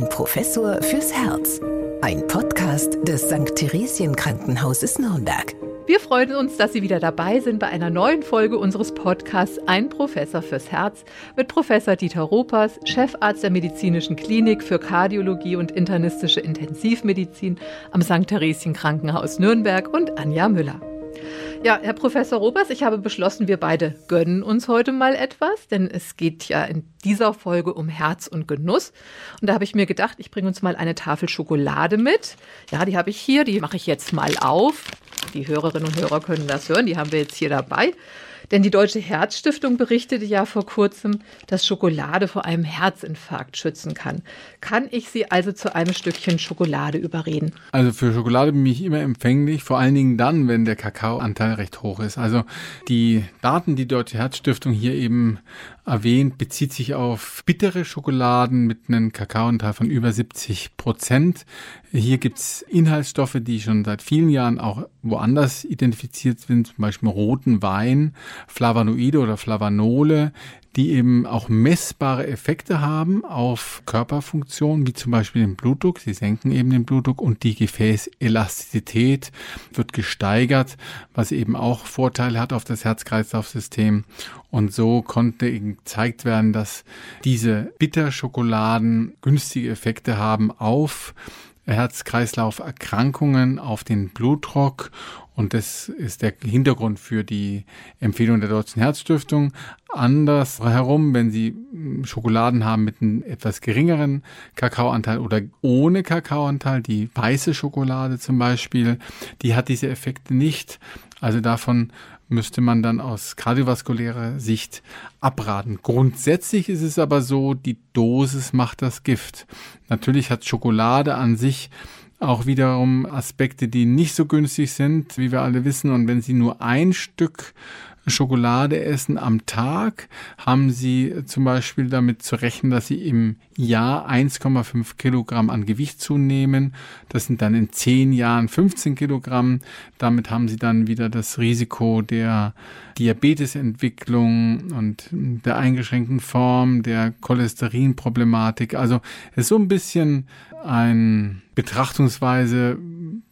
Ein Professor fürs Herz. Ein Podcast des St. Theresien Krankenhauses Nürnberg. Wir freuen uns, dass Sie wieder dabei sind bei einer neuen Folge unseres Podcasts Ein Professor fürs Herz mit Professor Dieter Ropers, Chefarzt der Medizinischen Klinik für Kardiologie und internistische Intensivmedizin am St. Theresien Krankenhaus Nürnberg und Anja Müller. Ja, Herr Professor Robers, ich habe beschlossen, wir beide gönnen uns heute mal etwas, denn es geht ja in dieser Folge um Herz und Genuss. Und da habe ich mir gedacht, ich bringe uns mal eine Tafel Schokolade mit. Ja, die habe ich hier, die mache ich jetzt mal auf. Die Hörerinnen und Hörer können das hören, die haben wir jetzt hier dabei. Denn die Deutsche Herzstiftung berichtete ja vor kurzem, dass Schokolade vor einem Herzinfarkt schützen kann. Kann ich Sie also zu einem Stückchen Schokolade überreden? Also für Schokolade bin ich immer empfänglich, vor allen Dingen dann, wenn der Kakaoanteil recht hoch ist. Also die Daten, die Deutsche Herzstiftung hier eben erwähnt, bezieht sich auf bittere Schokoladen mit einem Kakaoanteil von über 70 Prozent. Hier gibt's Inhaltsstoffe, die schon seit vielen Jahren auch woanders identifiziert sind, zum Beispiel roten Wein, Flavonoide oder Flavanole, die eben auch messbare Effekte haben auf Körperfunktionen, wie zum Beispiel den Blutdruck. Sie senken eben den Blutdruck und die Gefäßelastizität wird gesteigert, was eben auch Vorteile hat auf das Herz-Kreislauf-System. Und so konnte gezeigt werden, dass diese Bitterschokoladen günstige Effekte haben auf Herz-Kreislauf-Erkrankungen, auf den Blutdruck. Und das ist der Hintergrund für die Empfehlung der Deutschen Herzstiftung. Anders herum, wenn Sie Schokoladen haben mit einem etwas geringeren Kakaoanteil oder ohne Kakaoanteil, die weiße Schokolade zum Beispiel, die hat diese Effekte nicht. Also davon müsste man dann aus kardiovaskulärer Sicht abraten. Grundsätzlich ist es aber so, die Dosis macht das Gift. Natürlich hat Schokolade an sich auch wiederum Aspekte, die nicht so günstig sind, wie wir alle wissen. Und wenn Sie nur ein Stück Schokolade essen am Tag, haben Sie zum Beispiel damit zu rechnen, dass Sie im Jahr 1,5 Kilogramm an Gewicht zunehmen. Das sind dann in 10 Jahren 15 Kilogramm. Damit haben Sie dann wieder das Risiko der Diabetesentwicklung und der eingeschränkten Form, der Cholesterinproblematik. Also es ist so ein bisschen ein Betrachtungsweise,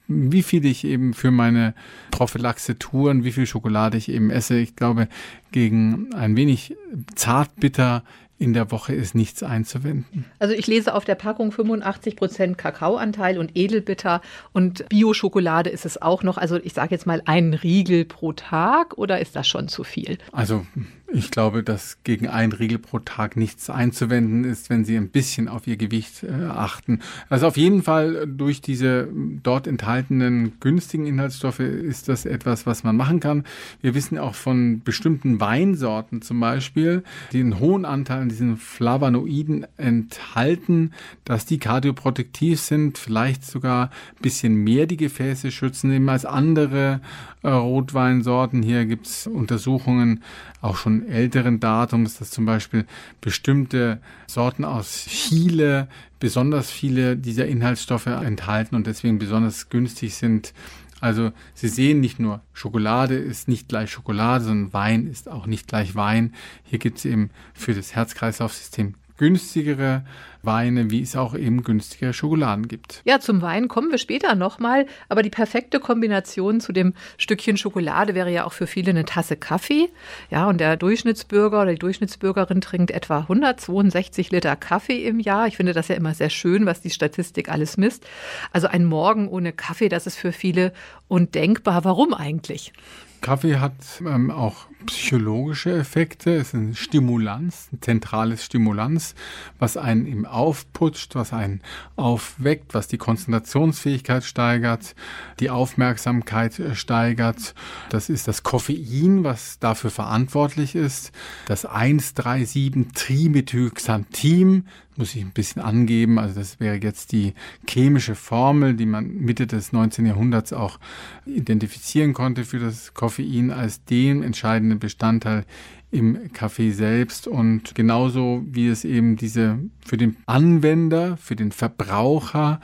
wie viel ich eben für meine Prophylaxe tue und wie viel Schokolade ich eben esse. Ich glaube, gegen ein wenig zartbitter in der Woche ist nichts einzuwenden. Also ich lese auf der Packung 85 Prozent Kakaoanteil und Edelbitter und Bio-Schokolade ist es auch noch. Also ich sage jetzt mal einen Riegel pro Tag oder ist das schon zu viel? Also ich glaube, dass gegen ein Riegel pro Tag nichts einzuwenden ist, wenn Sie ein bisschen auf Ihr Gewicht äh, achten. Also auf jeden Fall durch diese dort enthaltenen günstigen Inhaltsstoffe ist das etwas, was man machen kann. Wir wissen auch von bestimmten Weinsorten zum Beispiel, die einen hohen Anteil an diesen Flavonoiden enthalten, dass die kardioprotektiv sind, vielleicht sogar ein bisschen mehr die Gefäße schützen eben als andere äh, Rotweinsorten. Hier gibt es Untersuchungen auch schon älteren Datums, dass zum Beispiel bestimmte Sorten aus Chile besonders viele dieser Inhaltsstoffe enthalten und deswegen besonders günstig sind. Also Sie sehen nicht nur, Schokolade ist nicht gleich Schokolade, sondern Wein ist auch nicht gleich Wein. Hier gibt es eben für das Herz-Kreislauf-System günstigere Weine, wie es auch eben günstigere Schokoladen gibt. Ja, zum Wein kommen wir später nochmal, aber die perfekte Kombination zu dem Stückchen Schokolade wäre ja auch für viele eine Tasse Kaffee. Ja, und der Durchschnittsbürger oder die Durchschnittsbürgerin trinkt etwa 162 Liter Kaffee im Jahr. Ich finde das ja immer sehr schön, was die Statistik alles misst. Also ein Morgen ohne Kaffee, das ist für viele undenkbar. Warum eigentlich? Kaffee hat ähm, auch psychologische Effekte. Es ist ein Stimulanz, ein zentrales Stimulanz, was einen eben aufputscht, was einen aufweckt, was die Konzentrationsfähigkeit steigert, die Aufmerksamkeit äh, steigert. Das ist das Koffein, was dafür verantwortlich ist. Das 1,3,7-Trimethylxanthin muss ich ein bisschen angeben. Also das wäre jetzt die chemische Formel, die man Mitte des 19. Jahrhunderts auch identifizieren konnte für das Koffein als den entscheidenden Bestandteil im Kaffee selbst und genauso wie es eben diese für den Anwender, für den Verbraucher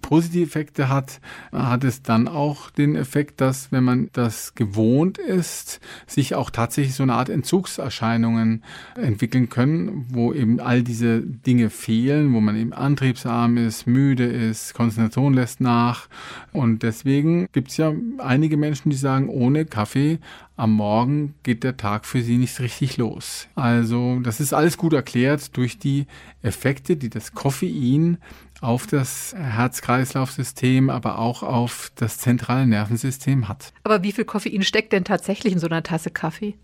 positive Effekte hat, hat es dann auch den Effekt, dass wenn man das gewohnt ist, sich auch tatsächlich so eine Art Entzugserscheinungen entwickeln können, wo eben all diese Dinge fehlen, wo man eben antriebsarm ist, müde ist, Konzentration lässt nach. Und deswegen gibt es ja einige Menschen, die sagen, ohne Kaffee am Morgen geht der Tag für sie nicht richtig los. Also das ist alles gut erklärt durch die Effekte, die das Koffein auf das Herz-Kreislauf-System, aber auch auf das zentrale Nervensystem hat. Aber wie viel Koffein steckt denn tatsächlich in so einer Tasse Kaffee?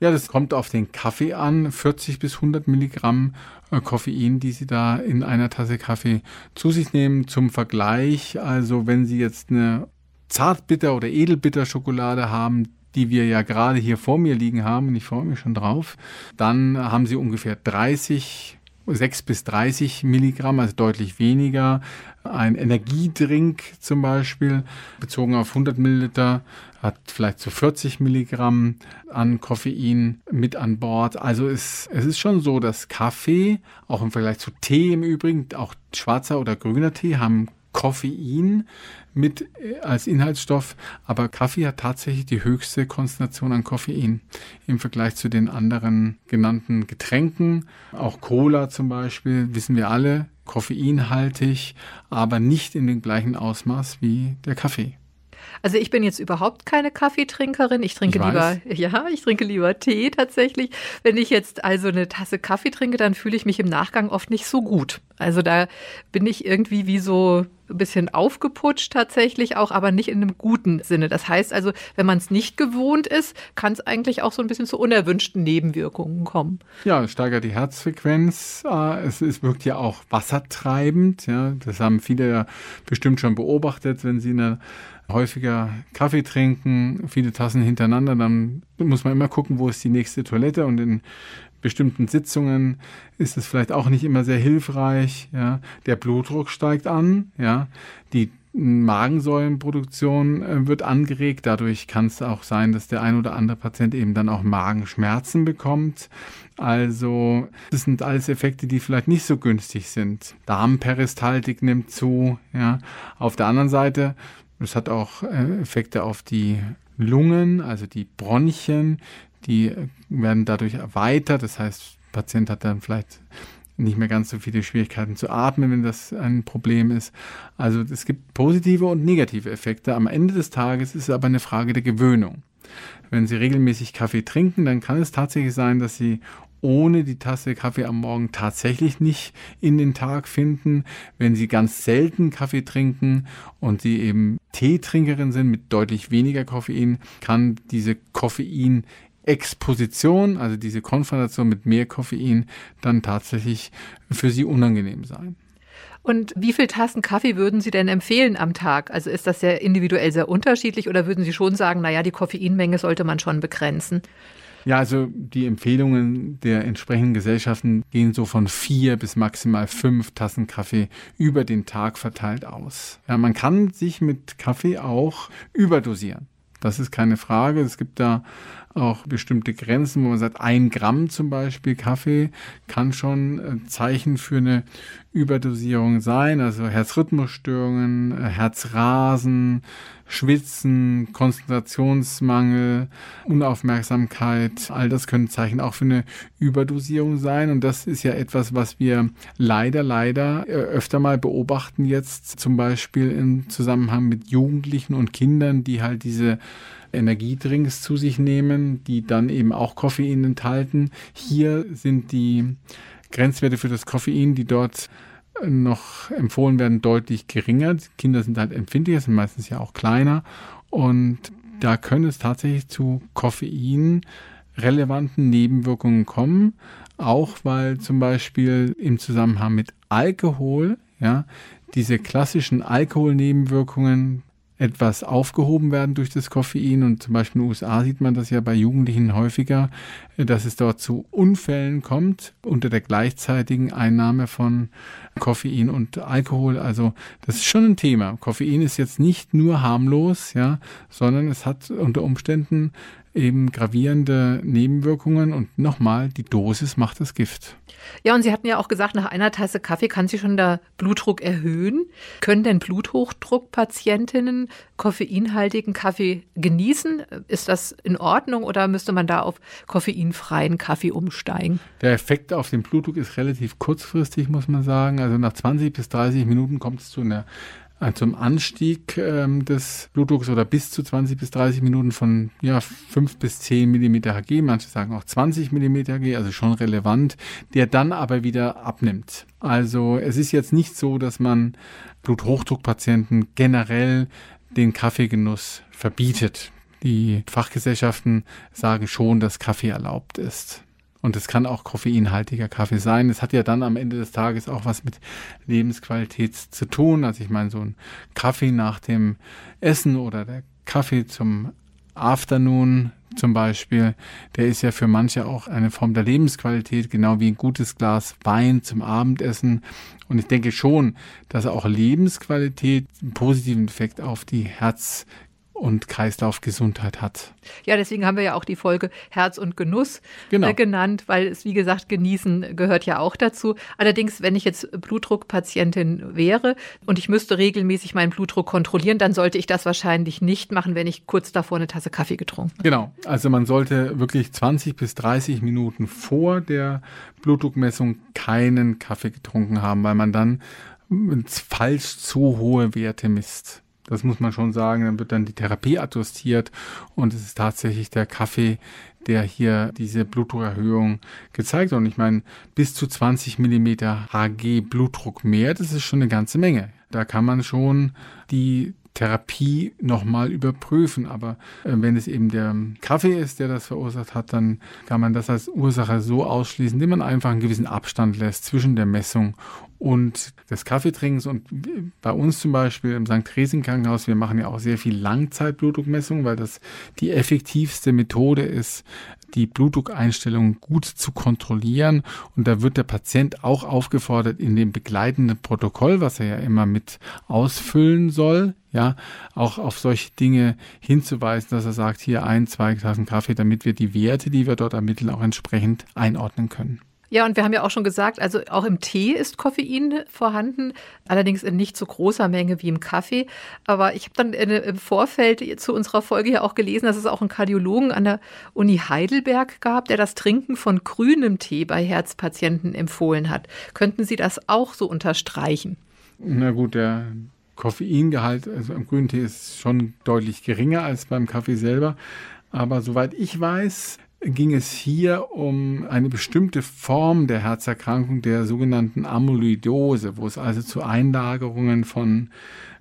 Ja, das kommt auf den Kaffee an. 40 bis 100 Milligramm äh, Koffein, die Sie da in einer Tasse Kaffee zu sich nehmen. Zum Vergleich, also wenn Sie jetzt eine Zartbitter- oder Edelbitter-Schokolade haben, die wir ja gerade hier vor mir liegen haben, und ich freue mich schon drauf, dann haben Sie ungefähr 30 6 bis 30 Milligramm, also deutlich weniger. Ein Energiedrink zum Beispiel, bezogen auf 100 Milliliter, hat vielleicht so 40 Milligramm an Koffein mit an Bord. Also es, es ist schon so, dass Kaffee, auch im Vergleich zu Tee im Übrigen, auch schwarzer oder grüner Tee haben Koffein mit äh, als Inhaltsstoff, aber Kaffee hat tatsächlich die höchste Konzentration an Koffein im Vergleich zu den anderen genannten Getränken. Auch Cola zum Beispiel, wissen wir alle, koffeinhaltig, aber nicht in dem gleichen Ausmaß wie der Kaffee. Also ich bin jetzt überhaupt keine Kaffeetrinkerin. Ich trinke ich lieber, ja, ich trinke lieber Tee tatsächlich. Wenn ich jetzt also eine Tasse Kaffee trinke, dann fühle ich mich im Nachgang oft nicht so gut. Also da bin ich irgendwie wie so ein bisschen aufgeputscht tatsächlich auch, aber nicht in einem guten Sinne. Das heißt also, wenn man es nicht gewohnt ist, kann es eigentlich auch so ein bisschen zu unerwünschten Nebenwirkungen kommen. Ja, es steigert die Herzfrequenz. Äh, es, es wirkt ja auch wassertreibend. Ja, das haben viele ja bestimmt schon beobachtet, wenn sie eine häufiger Kaffee trinken, viele Tassen hintereinander, dann muss man immer gucken, wo ist die nächste Toilette und in bestimmten Sitzungen ist es vielleicht auch nicht immer sehr hilfreich. Ja. Der Blutdruck steigt an, ja. Die Magensäulenproduktion äh, wird angeregt. Dadurch kann es auch sein, dass der ein oder andere Patient eben dann auch Magenschmerzen bekommt. Also das sind alles Effekte, die vielleicht nicht so günstig sind. Darmperistaltik nimmt zu. Ja. Auf der anderen Seite, es hat auch äh, Effekte auf die Lungen, also die Bronchien, die werden dadurch erweitert. Das heißt, der Patient hat dann vielleicht nicht mehr ganz so viele Schwierigkeiten zu atmen, wenn das ein Problem ist. Also es gibt positive und negative Effekte. Am Ende des Tages ist es aber eine Frage der Gewöhnung. Wenn Sie regelmäßig Kaffee trinken, dann kann es tatsächlich sein, dass Sie ohne die Tasse Kaffee am Morgen tatsächlich nicht in den Tag finden. Wenn Sie ganz selten Kaffee trinken und Sie eben Teetrinkerin sind mit deutlich weniger Koffein, kann diese Koffein Exposition, also diese Konfrontation mit mehr Koffein, dann tatsächlich für Sie unangenehm sein. Und wie viele Tassen Kaffee würden Sie denn empfehlen am Tag? Also ist das sehr individuell sehr unterschiedlich oder würden Sie schon sagen, naja, die Koffeinmenge sollte man schon begrenzen? Ja, also die Empfehlungen der entsprechenden Gesellschaften gehen so von vier bis maximal fünf Tassen Kaffee über den Tag verteilt aus. Ja, man kann sich mit Kaffee auch überdosieren. Das ist keine Frage. Es gibt da auch bestimmte Grenzen, wo man sagt, ein Gramm zum Beispiel Kaffee kann schon äh, Zeichen für eine Überdosierung sein, also Herzrhythmusstörungen, äh, Herzrasen, Schwitzen, Konzentrationsmangel, Unaufmerksamkeit, all das können Zeichen auch für eine Überdosierung sein. Und das ist ja etwas, was wir leider, leider äh, öfter mal beobachten jetzt, zum Beispiel im Zusammenhang mit Jugendlichen und Kindern, die halt diese Energiedrinks zu sich nehmen, die dann eben auch Koffein enthalten. Hier sind die Grenzwerte für das Koffein, die dort noch empfohlen werden, deutlich geringer. Kinder sind halt empfindlicher, sind meistens ja auch kleiner und da können es tatsächlich zu Koffein relevanten Nebenwirkungen kommen, auch weil zum Beispiel im Zusammenhang mit Alkohol, ja, diese klassischen Alkoholnebenwirkungen, etwas aufgehoben werden durch das Koffein. Und zum Beispiel in den USA sieht man das ja bei Jugendlichen häufiger, dass es dort zu Unfällen kommt unter der gleichzeitigen Einnahme von Koffein und Alkohol. Also das ist schon ein Thema. Koffein ist jetzt nicht nur harmlos, ja, sondern es hat unter Umständen eben gravierende Nebenwirkungen und nochmal, die Dosis macht das Gift. Ja, und Sie hatten ja auch gesagt, nach einer Tasse Kaffee kann sich schon der Blutdruck erhöhen. Können denn Bluthochdruckpatientinnen koffeinhaltigen Kaffee genießen? Ist das in Ordnung oder müsste man da auf koffeinfreien Kaffee umsteigen? Der Effekt auf den Blutdruck ist relativ kurzfristig, muss man sagen. Also nach 20 bis 30 Minuten kommt es zu einer zum Anstieg ähm, des Blutdrucks oder bis zu 20 bis 30 Minuten von ja, 5 bis 10 Millimeter Hg, manche sagen auch 20 Millimeter Hg, also schon relevant, der dann aber wieder abnimmt. Also es ist jetzt nicht so, dass man Bluthochdruckpatienten generell den Kaffeegenuss verbietet. Die Fachgesellschaften sagen schon, dass Kaffee erlaubt ist. Und es kann auch koffeinhaltiger Kaffee sein. Es hat ja dann am Ende des Tages auch was mit Lebensqualität zu tun. Also ich meine, so ein Kaffee nach dem Essen oder der Kaffee zum Afternoon zum Beispiel, der ist ja für manche auch eine Form der Lebensqualität, genau wie ein gutes Glas Wein zum Abendessen. Und ich denke schon, dass auch Lebensqualität einen positiven Effekt auf die Herz- und Kreislaufgesundheit hat. Ja, deswegen haben wir ja auch die Folge Herz und Genuss genau. äh, genannt, weil es, wie gesagt, Genießen gehört ja auch dazu. Allerdings, wenn ich jetzt Blutdruckpatientin wäre und ich müsste regelmäßig meinen Blutdruck kontrollieren, dann sollte ich das wahrscheinlich nicht machen, wenn ich kurz davor eine Tasse Kaffee getrunken habe. Genau, also man sollte wirklich 20 bis 30 Minuten vor der Blutdruckmessung keinen Kaffee getrunken haben, weil man dann falsch zu hohe Werte misst. Das muss man schon sagen. Dann wird dann die Therapie adjustiert und es ist tatsächlich der Kaffee, der hier diese Blutdruckerhöhung gezeigt hat. Und ich meine, bis zu 20 Millimeter Hg Blutdruck mehr, das ist schon eine ganze Menge. Da kann man schon die Therapie nochmal überprüfen. Aber äh, wenn es eben der Kaffee ist, der das verursacht hat, dann kann man das als Ursache so ausschließen, indem man einfach einen gewissen Abstand lässt zwischen der Messung und des Kaffeetrinkens. Und bei uns zum Beispiel im St. Theresien Krankenhaus, wir machen ja auch sehr viel Langzeitblutdruckmessung, weil das die effektivste Methode ist, die Blutdruckeinstellungen gut zu kontrollieren. Und da wird der Patient auch aufgefordert, in dem begleitenden Protokoll, was er ja immer mit ausfüllen soll, ja, auch auf solche Dinge hinzuweisen, dass er sagt, hier ein, zwei Tassen Kaffee, damit wir die Werte, die wir dort ermitteln, auch entsprechend einordnen können. Ja, und wir haben ja auch schon gesagt, also auch im Tee ist Koffein vorhanden, allerdings in nicht so großer Menge wie im Kaffee. Aber ich habe dann im Vorfeld zu unserer Folge ja auch gelesen, dass es auch einen Kardiologen an der Uni Heidelberg gab, der das Trinken von grünem Tee bei Herzpatienten empfohlen hat. Könnten Sie das auch so unterstreichen? Na gut, der Koffeingehalt also im grünen Tee ist schon deutlich geringer als beim Kaffee selber. Aber soweit ich weiß, ging es hier um eine bestimmte Form der Herzerkrankung, der sogenannten Amyloidose, wo es also zu Einlagerungen von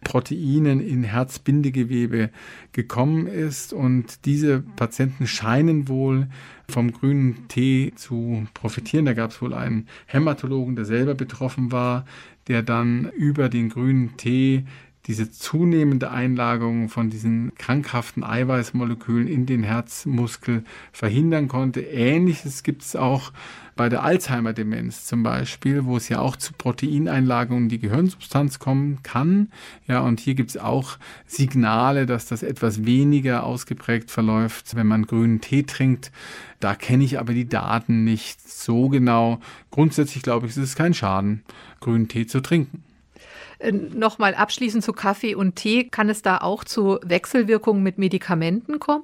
Proteinen in Herzbindegewebe gekommen ist. Und diese Patienten scheinen wohl vom grünen Tee zu profitieren. Da gab es wohl einen Hämatologen, der selber betroffen war, der dann über den grünen Tee diese zunehmende Einlagerung von diesen krankhaften Eiweißmolekülen in den Herzmuskel verhindern konnte. Ähnliches gibt es auch bei der Alzheimer-Demenz zum Beispiel, wo es ja auch zu Proteineinlagerungen in die Gehirnsubstanz kommen kann. Ja, und hier gibt es auch Signale, dass das etwas weniger ausgeprägt verläuft, wenn man grünen Tee trinkt. Da kenne ich aber die Daten nicht so genau. Grundsätzlich glaube ich, es ist kein Schaden, grünen Tee zu trinken. Äh, nochmal abschließend zu Kaffee und Tee. Kann es da auch zu Wechselwirkungen mit Medikamenten kommen?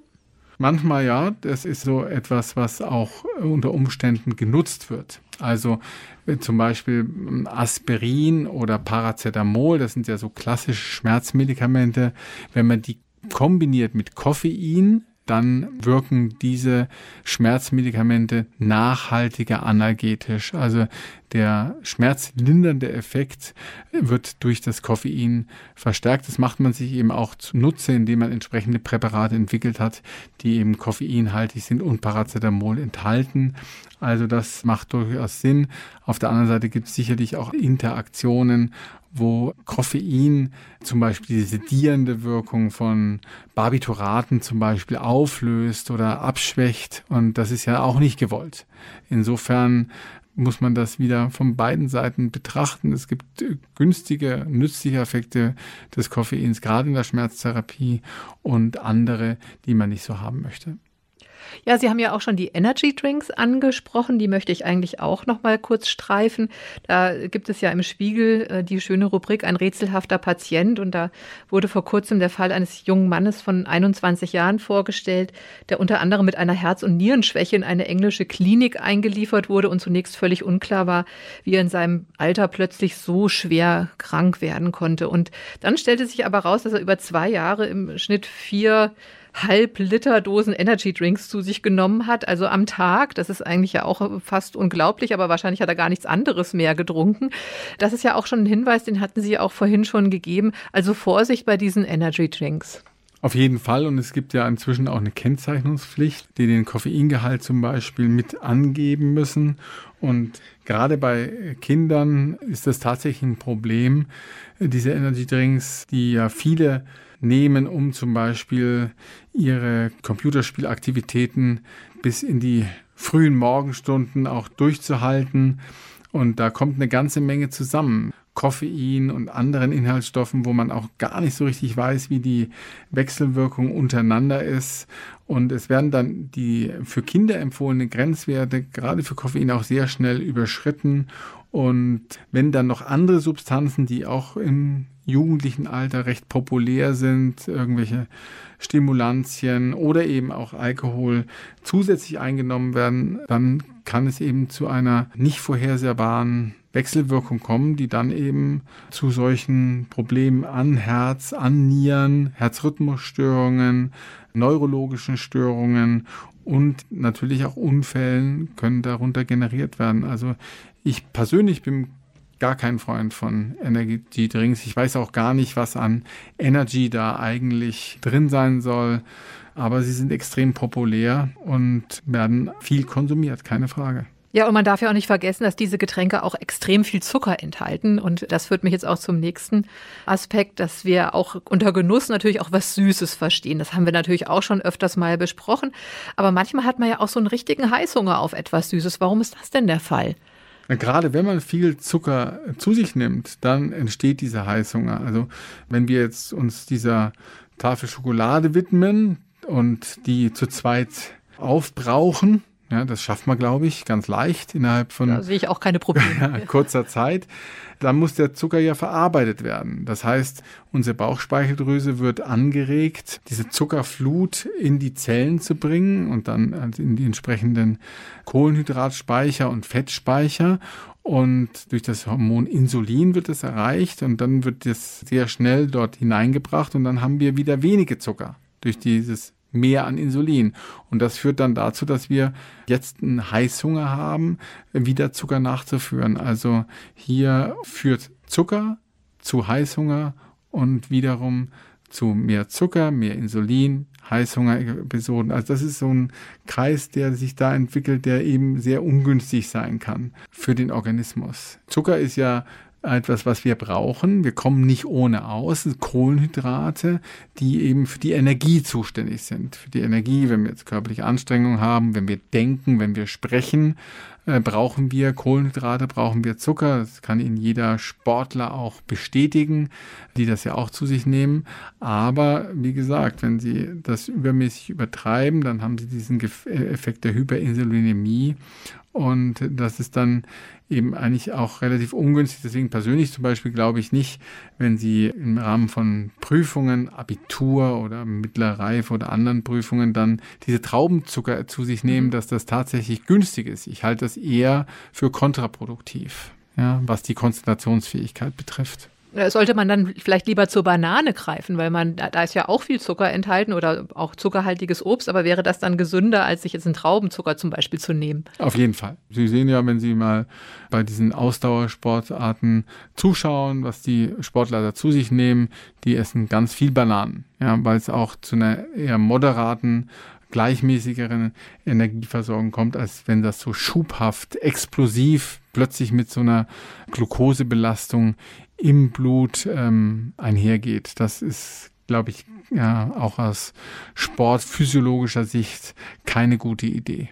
Manchmal ja, das ist so etwas, was auch unter Umständen genutzt wird. Also äh, zum Beispiel ähm, Aspirin oder Paracetamol, das sind ja so klassische Schmerzmedikamente. Wenn man die kombiniert mit Koffein, dann wirken diese Schmerzmedikamente nachhaltiger analgetisch. Also der schmerzlindernde Effekt wird durch das Koffein verstärkt. Das macht man sich eben auch zunutze, indem man entsprechende Präparate entwickelt hat, die eben koffeinhaltig sind und Paracetamol enthalten. Also das macht durchaus Sinn. Auf der anderen Seite gibt es sicherlich auch Interaktionen wo Koffein zum Beispiel die sedierende Wirkung von Barbituraten zum Beispiel auflöst oder abschwächt. Und das ist ja auch nicht gewollt. Insofern muss man das wieder von beiden Seiten betrachten. Es gibt günstige, nützliche Effekte des Koffeins, gerade in der Schmerztherapie und andere, die man nicht so haben möchte. Ja, Sie haben ja auch schon die Energy Drinks angesprochen. Die möchte ich eigentlich auch noch mal kurz streifen. Da gibt es ja im Spiegel äh, die schöne Rubrik Ein rätselhafter Patient. Und da wurde vor kurzem der Fall eines jungen Mannes von 21 Jahren vorgestellt, der unter anderem mit einer Herz- und Nierenschwäche in eine englische Klinik eingeliefert wurde und zunächst völlig unklar war, wie er in seinem Alter plötzlich so schwer krank werden konnte. Und dann stellte sich aber raus, dass er über zwei Jahre im Schnitt vier halb Liter Dosen Energy Drinks zu sich genommen hat, also am Tag. Das ist eigentlich ja auch fast unglaublich, aber wahrscheinlich hat er gar nichts anderes mehr getrunken. Das ist ja auch schon ein Hinweis, den hatten Sie auch vorhin schon gegeben. Also Vorsicht bei diesen Energy Drinks. Auf jeden Fall. Und es gibt ja inzwischen auch eine Kennzeichnungspflicht, die den Koffeingehalt zum Beispiel mit angeben müssen. Und gerade bei Kindern ist das tatsächlich ein Problem, diese Energy Drinks, die ja viele nehmen, um zum Beispiel ihre Computerspielaktivitäten bis in die frühen Morgenstunden auch durchzuhalten. Und da kommt eine ganze Menge zusammen. Koffein und anderen Inhaltsstoffen, wo man auch gar nicht so richtig weiß, wie die Wechselwirkung untereinander ist. Und es werden dann die für Kinder empfohlenen Grenzwerte gerade für Koffein auch sehr schnell überschritten. Und wenn dann noch andere Substanzen, die auch im jugendlichen Alter recht populär sind, irgendwelche Stimulantien oder eben auch Alkohol zusätzlich eingenommen werden, dann kann es eben zu einer nicht vorhersehbaren Wechselwirkung kommen, die dann eben zu solchen Problemen an Herz, an Nieren, Herzrhythmusstörungen, neurologischen Störungen und natürlich auch Unfällen können darunter generiert werden. Also ich persönlich bin gar kein Freund von Energy Drinks. Ich weiß auch gar nicht, was an Energy da eigentlich drin sein soll. Aber sie sind extrem populär und werden viel konsumiert, keine Frage. Ja, und man darf ja auch nicht vergessen, dass diese Getränke auch extrem viel Zucker enthalten. Und das führt mich jetzt auch zum nächsten Aspekt, dass wir auch unter Genuss natürlich auch was Süßes verstehen. Das haben wir natürlich auch schon öfters mal besprochen. Aber manchmal hat man ja auch so einen richtigen Heißhunger auf etwas Süßes. Warum ist das denn der Fall? Gerade wenn man viel Zucker zu sich nimmt, dann entsteht dieser Heißhunger. Also wenn wir jetzt uns dieser Tafel Schokolade widmen und die zu zweit aufbrauchen, ja, das schafft man, glaube ich, ganz leicht innerhalb von da sehe ich auch keine Probleme. kurzer Zeit. Da muss der Zucker ja verarbeitet werden. Das heißt, unsere Bauchspeicheldrüse wird angeregt, diese Zuckerflut in die Zellen zu bringen und dann also in die entsprechenden Kohlenhydratspeicher und Fettspeicher. Und durch das Hormon Insulin wird es erreicht und dann wird es sehr schnell dort hineingebracht und dann haben wir wieder wenige Zucker durch dieses mehr an Insulin. Und das führt dann dazu, dass wir jetzt einen Heißhunger haben, wieder Zucker nachzuführen. Also hier führt Zucker zu Heißhunger und wiederum zu mehr Zucker, mehr Insulin, Heißhunger-Episoden. Also das ist so ein Kreis, der sich da entwickelt, der eben sehr ungünstig sein kann für den Organismus. Zucker ist ja etwas, was wir brauchen. Wir kommen nicht ohne aus. Kohlenhydrate, die eben für die Energie zuständig sind. Für die Energie, wenn wir jetzt körperliche Anstrengung haben, wenn wir denken, wenn wir sprechen, äh, brauchen wir Kohlenhydrate, brauchen wir Zucker. Das kann Ihnen jeder Sportler auch bestätigen, die das ja auch zu sich nehmen. Aber wie gesagt, wenn Sie das übermäßig übertreiben, dann haben Sie diesen Effekt der Hyperinsulinämie und das ist dann eben eigentlich auch relativ ungünstig. Deswegen persönlich zum Beispiel glaube ich nicht, wenn Sie im Rahmen von Prüfungen, Abitur oder mittlere Reife oder anderen Prüfungen dann diese Traubenzucker zu sich nehmen, mhm. dass das tatsächlich günstig ist. Ich halte das eher für kontraproduktiv, ja, was die Konzentrationsfähigkeit betrifft. Äh, sollte man dann vielleicht lieber zur Banane greifen, weil man, da ist ja auch viel Zucker enthalten oder auch zuckerhaltiges Obst, aber wäre das dann gesünder, als sich jetzt einen Traubenzucker zum Beispiel zu nehmen? Auf jeden Fall. Sie sehen ja, wenn Sie mal bei diesen Ausdauersportarten zuschauen, was die Sportler da zu sich nehmen, die essen ganz viel Bananen, ja, weil es auch zu einer eher moderaten gleichmäßigeren Energieversorgung kommt, als wenn das so schubhaft, explosiv plötzlich mit so einer Glukosebelastung im Blut ähm, einhergeht. Das ist, glaube ich, ja, auch aus sportphysiologischer Sicht keine gute Idee.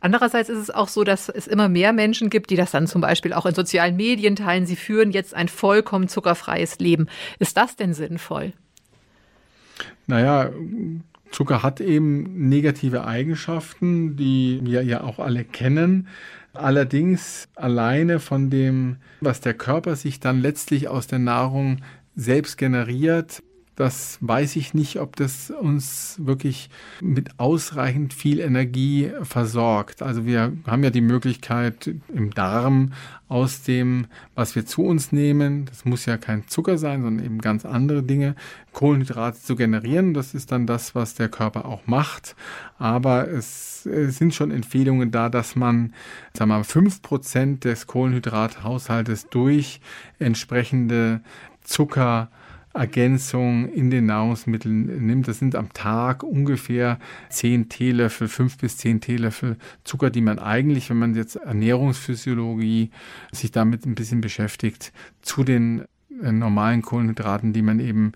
Andererseits ist es auch so, dass es immer mehr Menschen gibt, die das dann zum Beispiel auch in sozialen Medien teilen. Sie führen jetzt ein vollkommen zuckerfreies Leben. Ist das denn sinnvoll? Naja, Zucker hat eben negative Eigenschaften, die wir ja auch alle kennen. Allerdings alleine von dem, was der Körper sich dann letztlich aus der Nahrung selbst generiert, das weiß ich nicht, ob das uns wirklich mit ausreichend viel Energie versorgt. Also wir haben ja die Möglichkeit im Darm aus dem, was wir zu uns nehmen, das muss ja kein Zucker sein, sondern eben ganz andere Dinge, Kohlenhydrate zu generieren. Das ist dann das, was der Körper auch macht. Aber es, es sind schon Empfehlungen da, dass man, sagen wir mal, fünf Prozent des Kohlenhydrathaushaltes durch entsprechende Zucker Ergänzung in den Nahrungsmitteln nimmt. Das sind am Tag ungefähr 10 Teelöffel, 5 bis 10 Teelöffel Zucker, die man eigentlich, wenn man jetzt Ernährungsphysiologie sich damit ein bisschen beschäftigt, zu den äh, normalen Kohlenhydraten, die man eben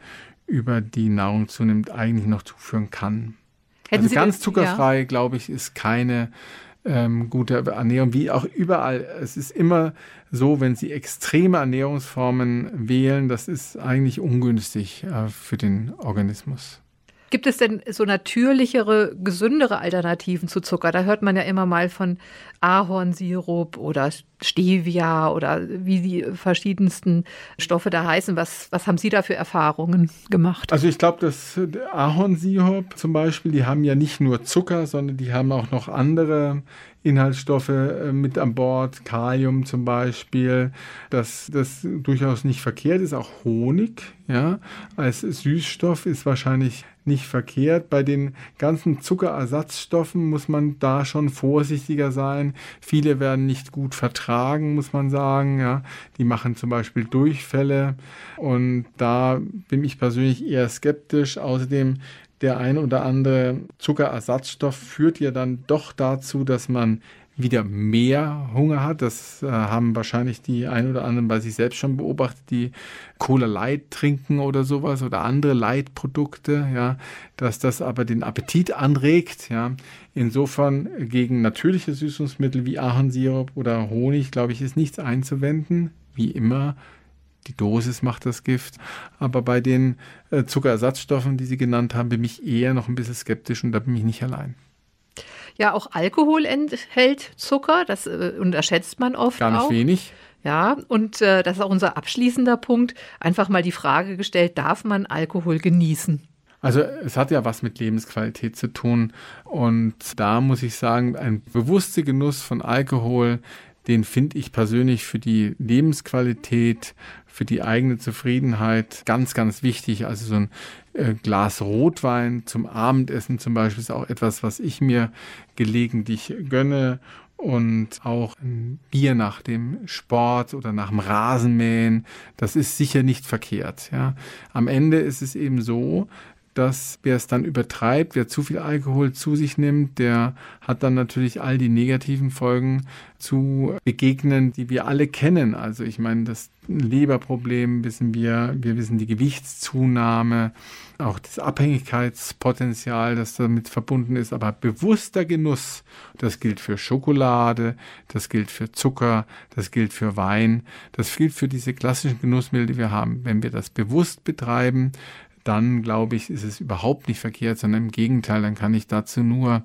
über die Nahrung zunimmt, eigentlich noch zuführen kann. Hätten also Sie ganz zuckerfrei, ja. glaube ich, ist keine ähm, gute Ernährung, wie auch überall. Es ist immer so, wenn Sie extreme Ernährungsformen wählen, das ist eigentlich ungünstig äh, für den Organismus. Gibt es denn so natürlichere, gesündere Alternativen zu Zucker? Da hört man ja immer mal von Ahornsirup oder Stevia oder wie die verschiedensten Stoffe da heißen. Was, was haben Sie da für Erfahrungen gemacht? Also ich glaube, dass Ahornsirup zum Beispiel, die haben ja nicht nur Zucker, sondern die haben auch noch andere Inhaltsstoffe äh, mit an Bord, Kalium zum Beispiel, dass das durchaus nicht verkehrt ist. Auch Honig, ja, als Süßstoff ist wahrscheinlich nicht verkehrt. Bei den ganzen Zuckerersatzstoffen muss man da schon vorsichtiger sein. Viele werden nicht gut vertragen, muss man sagen. Ja. Die machen zum Beispiel Durchfälle und da bin ich persönlich eher skeptisch. Außerdem der ein oder andere Zuckerersatzstoff führt ja dann doch dazu, dass man wieder mehr Hunger hat. Das äh, haben wahrscheinlich die ein oder anderen bei sich selbst schon beobachtet, die Cola Light trinken oder sowas oder andere Light-Produkte, ja, dass das aber den Appetit anregt, ja. Insofern gegen natürliche Süßungsmittel wie Ahornsirup oder Honig, glaube ich, ist nichts einzuwenden. Wie immer die Dosis macht das Gift. Aber bei den äh, Zuckerersatzstoffen, die Sie genannt haben, bin ich eher noch ein bisschen skeptisch und da bin ich nicht allein. Ja, auch Alkohol enthält Zucker, das äh, unterschätzt man oft. Gar nicht auch. wenig. Ja, und äh, das ist auch unser abschließender Punkt. Einfach mal die Frage gestellt, darf man Alkohol genießen? Also es hat ja was mit Lebensqualität zu tun. Und da muss ich sagen, ein bewusster Genuss von Alkohol, den finde ich persönlich für die Lebensqualität, für die eigene Zufriedenheit ganz, ganz wichtig. Also so ein äh, Glas Rotwein zum Abendessen zum Beispiel ist auch etwas, was ich mir gelegentlich gönne und auch ein Bier nach dem Sport oder nach dem Rasenmähen, das ist sicher nicht verkehrt. Ja. Am Ende ist es eben so, dass wer es dann übertreibt, wer zu viel Alkohol zu sich nimmt, der hat dann natürlich all die negativen Folgen zu begegnen, die wir alle kennen. Also ich meine, das Leberproblem wissen wir, wir wissen die Gewichtszunahme, auch das Abhängigkeitspotenzial, das damit verbunden ist, aber bewusster Genuss, das gilt für Schokolade, das gilt für Zucker, das gilt für Wein, das gilt für diese klassischen Genussmittel, die wir haben. Wenn wir das bewusst betreiben, dann glaube ich, ist es überhaupt nicht verkehrt, sondern im Gegenteil, dann kann ich dazu nur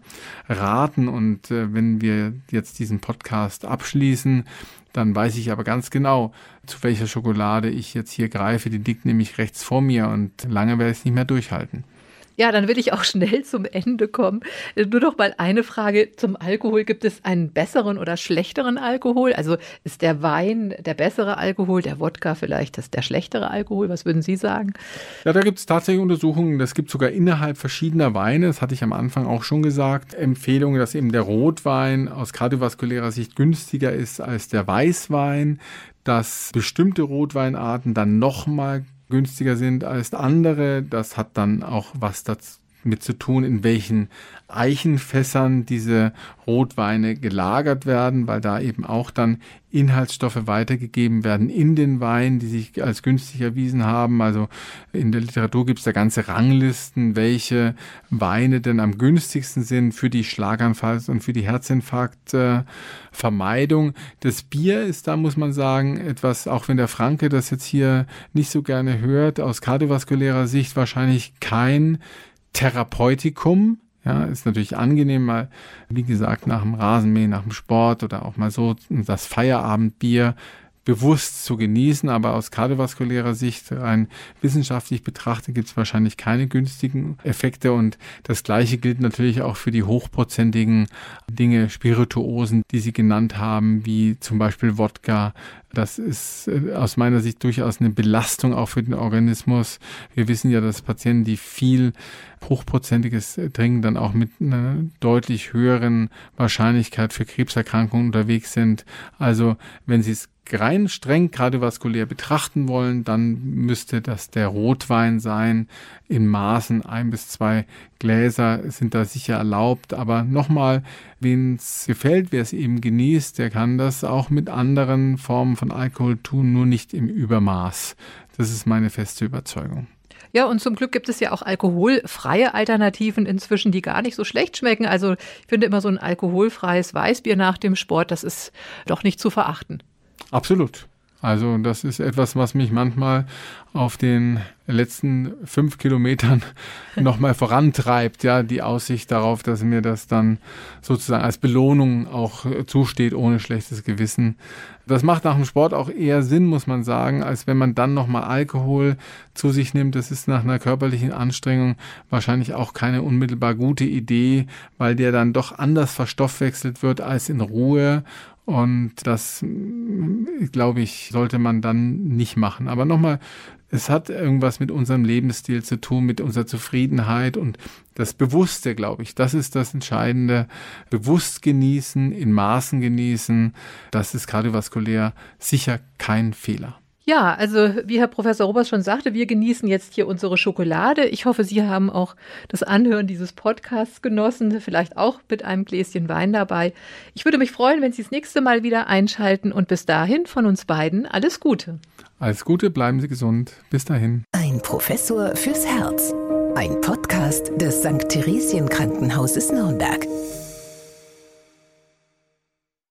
raten. Und äh, wenn wir jetzt diesen Podcast abschließen, dann weiß ich aber ganz genau, zu welcher Schokolade ich jetzt hier greife. Die liegt nämlich rechts vor mir und lange werde ich es nicht mehr durchhalten. Ja, dann will ich auch schnell zum Ende kommen. Nur noch mal eine Frage zum Alkohol. Gibt es einen besseren oder schlechteren Alkohol? Also ist der Wein der bessere Alkohol, der Wodka vielleicht das der schlechtere Alkohol? Was würden Sie sagen? Ja, da gibt es tatsächlich Untersuchungen. Es gibt sogar innerhalb verschiedener Weine, das hatte ich am Anfang auch schon gesagt, Empfehlungen, dass eben der Rotwein aus kardiovaskulärer Sicht günstiger ist als der Weißwein dass bestimmte Rotweinarten dann nochmal günstiger sind als andere. Das hat dann auch was damit zu tun, in welchen Eichenfässern diese Rotweine gelagert werden, weil da eben auch dann Inhaltsstoffe weitergegeben werden in den Wein, die sich als günstig erwiesen haben. Also in der Literatur gibt es da ganze Ranglisten, welche Weine denn am günstigsten sind für die Schlaganfalls- und für die Herzinfarktvermeidung. Das Bier ist da, muss man sagen, etwas, auch wenn der Franke das jetzt hier nicht so gerne hört, aus kardiovaskulärer Sicht wahrscheinlich kein Therapeutikum. Ja, ist natürlich angenehm, mal, wie gesagt, nach dem Rasenmähen, nach dem Sport oder auch mal so das Feierabendbier bewusst zu genießen, aber aus kardiovaskulärer Sicht rein wissenschaftlich betrachtet gibt es wahrscheinlich keine günstigen Effekte und das gleiche gilt natürlich auch für die hochprozentigen Dinge, Spirituosen, die Sie genannt haben, wie zum Beispiel Wodka. Das ist äh, aus meiner Sicht durchaus eine Belastung auch für den Organismus. Wir wissen ja, dass Patienten, die viel hochprozentiges trinken, dann auch mit einer deutlich höheren Wahrscheinlichkeit für Krebserkrankungen unterwegs sind. Also wenn Sie es rein streng kardiovaskulär betrachten wollen, dann müsste das der Rotwein sein. In Maßen ein bis zwei Gläser sind da sicher erlaubt. Aber nochmal, wen es gefällt, wer es eben genießt, der kann das auch mit anderen Formen von Alkohol tun, nur nicht im Übermaß. Das ist meine feste Überzeugung. Ja, und zum Glück gibt es ja auch alkoholfreie Alternativen inzwischen, die gar nicht so schlecht schmecken. Also ich finde immer so ein alkoholfreies Weißbier nach dem Sport, das ist doch nicht zu verachten. Absolut. Also das ist etwas, was mich manchmal auf den letzten fünf Kilometern nochmal vorantreibt. Ja, die Aussicht darauf, dass mir das dann sozusagen als Belohnung auch zusteht, ohne schlechtes Gewissen. Das macht nach dem Sport auch eher Sinn, muss man sagen, als wenn man dann nochmal Alkohol zu sich nimmt. Das ist nach einer körperlichen Anstrengung wahrscheinlich auch keine unmittelbar gute Idee, weil der dann doch anders verstoffwechselt wird als in Ruhe und das, glaube ich, sollte man dann nicht machen. Aber nochmal, es hat irgendwas mit unserem Lebensstil zu tun, mit unserer Zufriedenheit und das Bewusste, glaube ich. Das ist das Entscheidende. Bewusst genießen, in Maßen genießen. Das ist kardiovaskulär sicher kein Fehler. Ja, also wie Herr Professor Robers schon sagte, wir genießen jetzt hier unsere Schokolade. Ich hoffe, Sie haben auch das Anhören dieses Podcasts genossen, vielleicht auch mit einem Gläschen Wein dabei. Ich würde mich freuen, wenn Sie das nächste Mal wieder einschalten und bis dahin von uns beiden alles Gute. Alles Gute, bleiben Sie gesund. Bis dahin. Ein Professor fürs Herz. Ein Podcast des St. Theresien Krankenhauses Nürnberg.